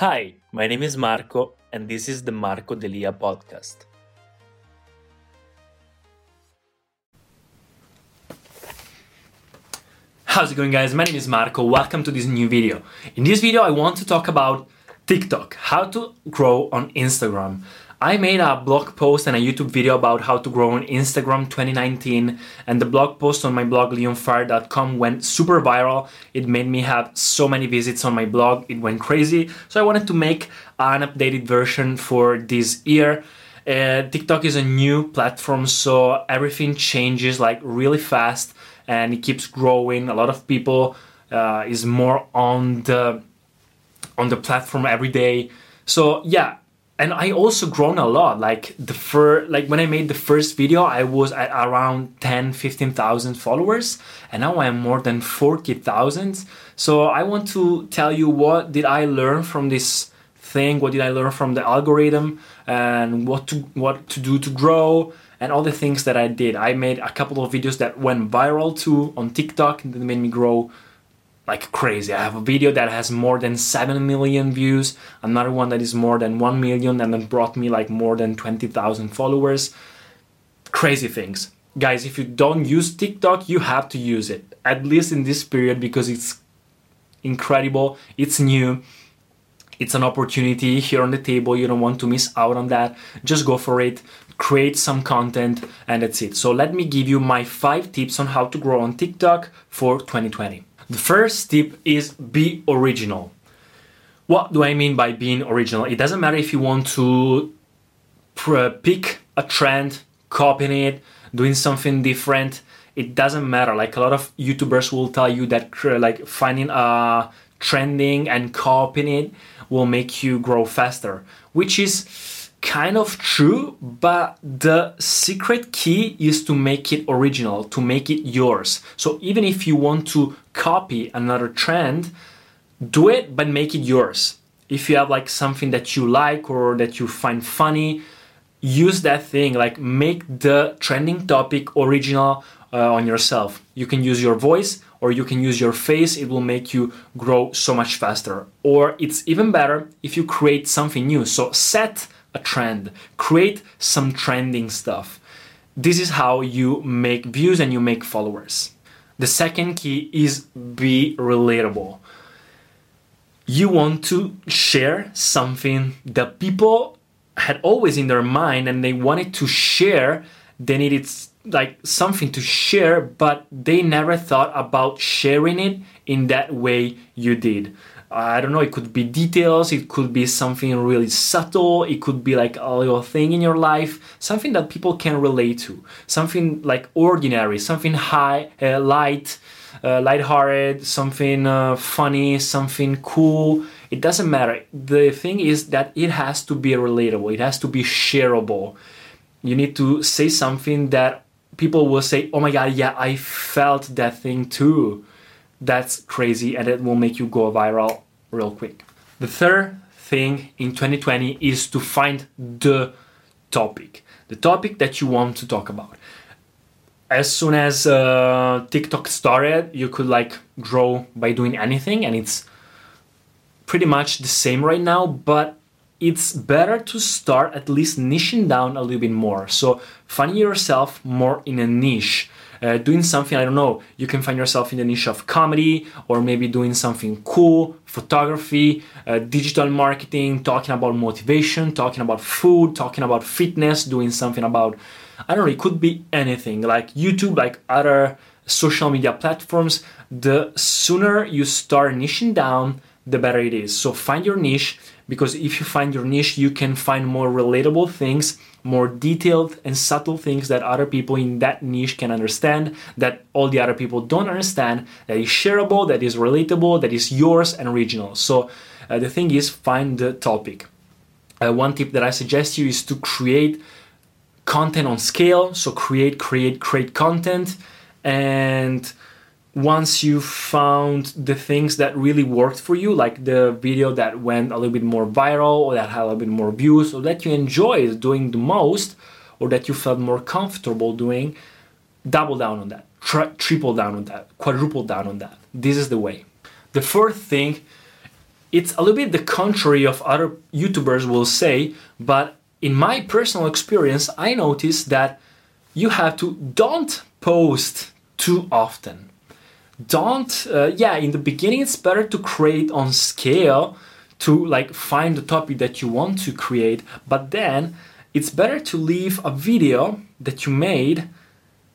Hi, my name is Marco, and this is the Marco Delia podcast. How's it going, guys? My name is Marco. Welcome to this new video. In this video, I want to talk about TikTok, how to grow on Instagram. I made a blog post and a YouTube video about how to grow on Instagram 2019, and the blog post on my blog leonfire.com went super viral. It made me have so many visits on my blog, it went crazy. So I wanted to make an updated version for this year. Uh, TikTok is a new platform, so everything changes like really fast and it keeps growing. A lot of people uh, is more on the on the platform every day. So yeah, and I also grown a lot. Like the first, like when I made the first video, I was at around 10, 15,000 followers, and now I'm more than 40,000. So I want to tell you what did I learn from this thing? What did I learn from the algorithm, and what to what to do to grow, and all the things that I did. I made a couple of videos that went viral too on TikTok, that made me grow like crazy. I have a video that has more than 7 million views, another one that is more than 1 million, and then brought me like more than 20,000 followers. Crazy things. Guys, if you don't use TikTok, you have to use it, at least in this period, because it's incredible, it's new. It's an opportunity here on the table. You don't want to miss out on that. Just go for it, create some content, and that's it. So, let me give you my five tips on how to grow on TikTok for 2020. The first tip is be original. What do I mean by being original? It doesn't matter if you want to pick a trend, copying it, doing something different. It doesn't matter. Like a lot of YouTubers will tell you that like finding a trending and copying it will make you grow faster, which is kind of true, but the secret key is to make it original, to make it yours. So even if you want to copy another trend, do it but make it yours. If you have like something that you like or that you find funny, use that thing, like make the trending topic original uh, on yourself. You can use your voice or you can use your face, it will make you grow so much faster. Or it's even better if you create something new. So set a trend, create some trending stuff. This is how you make views and you make followers. The second key is be relatable. You want to share something that people had always in their mind and they wanted to share, they needed like something to share, but they never thought about sharing it in that way you did. I don't know, it could be details, it could be something really subtle, it could be like a little thing in your life, something that people can relate to, something like ordinary, something high, uh, light, uh, lighthearted, something uh, funny, something cool. It doesn't matter. The thing is that it has to be relatable, it has to be shareable. You need to say something that people will say, oh my god, yeah, I felt that thing too that's crazy and it will make you go viral real quick. The third thing in 2020 is to find the topic, the topic that you want to talk about. As soon as uh, TikTok started, you could like grow by doing anything, and it's pretty much the same right now. But it's better to start at least niching down a little bit more. So finding yourself more in a niche. Uh, doing something, I don't know, you can find yourself in the niche of comedy or maybe doing something cool, photography, uh, digital marketing, talking about motivation, talking about food, talking about fitness, doing something about, I don't know, it could be anything like YouTube, like other social media platforms. The sooner you start niching down, the better it is. So find your niche because if you find your niche, you can find more relatable things, more detailed and subtle things that other people in that niche can understand, that all the other people don't understand, that is shareable, that is relatable, that is yours and original. So uh, the thing is, find the topic. Uh, one tip that I suggest you is to create content on scale. So create, create, create content and once you found the things that really worked for you, like the video that went a little bit more viral or that had a little bit more views or that you enjoyed doing the most or that you felt more comfortable doing, double down on that, tri- triple down on that, quadruple down on that. This is the way. The fourth thing, it's a little bit the contrary of other YouTubers will say, but in my personal experience, I noticed that you have to don't post too often don't uh, yeah in the beginning it's better to create on scale to like find the topic that you want to create but then it's better to leave a video that you made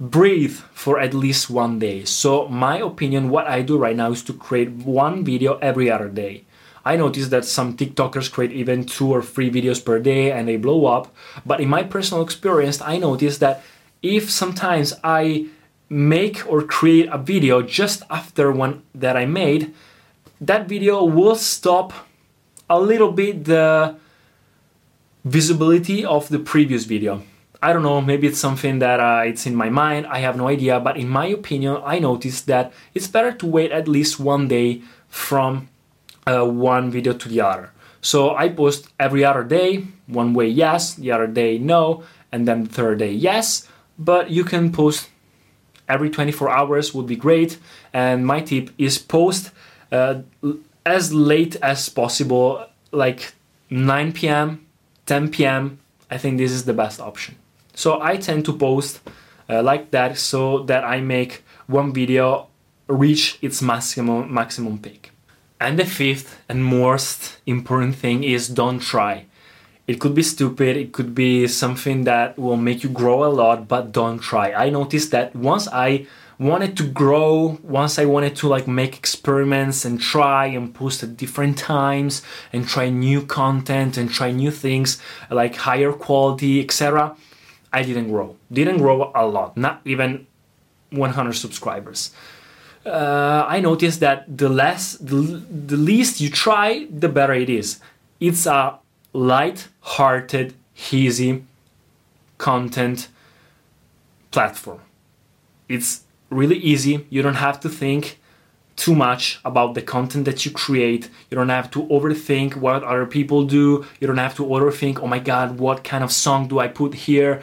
breathe for at least one day. So my opinion what i do right now is to create one video every other day. I notice that some tiktokers create even two or three videos per day and they blow up but in my personal experience i notice that if sometimes i make or create a video just after one that I made, that video will stop a little bit the visibility of the previous video. I don't know, maybe it's something that uh, it's in my mind, I have no idea, but in my opinion, I noticed that it's better to wait at least one day from uh, one video to the other. So I post every other day, one way yes, the other day no, and then the third day yes, but you can post every 24 hours would be great. And my tip is post uh, as late as possible, like 9 p.m., 10 p.m. I think this is the best option. So I tend to post uh, like that so that I make one video reach its maximum maximum peak. And the fifth and most important thing is don't try. It could be stupid, it could be something that will make you grow a lot, but don't try. I noticed that once I wanted to grow, once I wanted to like make experiments and try and post at different times and try new content and try new things like higher quality, etc. I didn't grow. Didn't grow a lot, not even 100 subscribers. Uh, I noticed that the less, the, the least you try, the better it is. It's a light-hearted, easy content platform. It's really easy. You don't have to think too much about the content that you create. You don't have to overthink what other people do. You don't have to overthink, oh my god, what kind of song do I put here?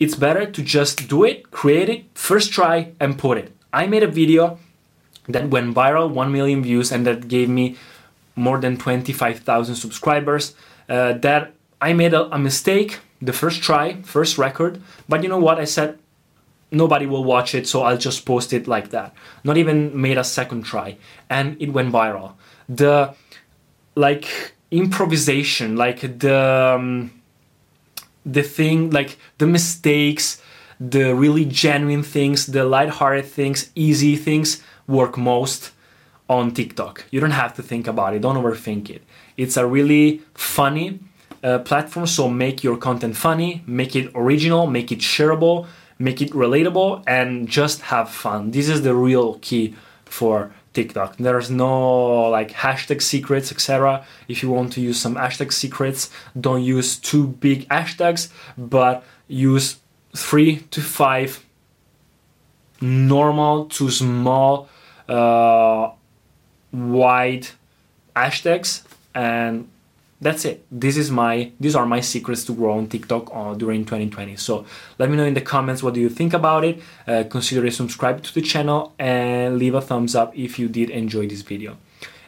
It's better to just do it, create it, first try, and put it. I made a video that went viral, 1 million views, and that gave me more than 25,000 subscribers uh, that I made a, a mistake the first try, first record, but you know what? I said nobody will watch it, so I'll just post it like that. Not even made a second try, and it went viral. The like improvisation, like the um, the thing, like the mistakes, the really genuine things, the light-hearted things, easy things work most on TikTok. You don't have to think about it. Don't overthink it. It's a really funny uh, platform. So make your content funny, make it original, make it shareable, make it relatable, and just have fun. This is the real key for TikTok. There's no like hashtag secrets, etc. If you want to use some hashtag secrets, don't use too big hashtags, but use three to five normal to small uh, wide hashtags and that's it this is my these are my secrets to grow on tiktok uh, during 2020 so let me know in the comments what do you think about it uh, consider subscribe to the channel and leave a thumbs up if you did enjoy this video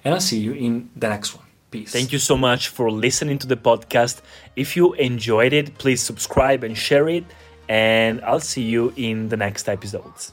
and i'll see you in the next one Peace. Thank you so much for listening to the podcast. If you enjoyed it, please subscribe and share it. And I'll see you in the next episodes.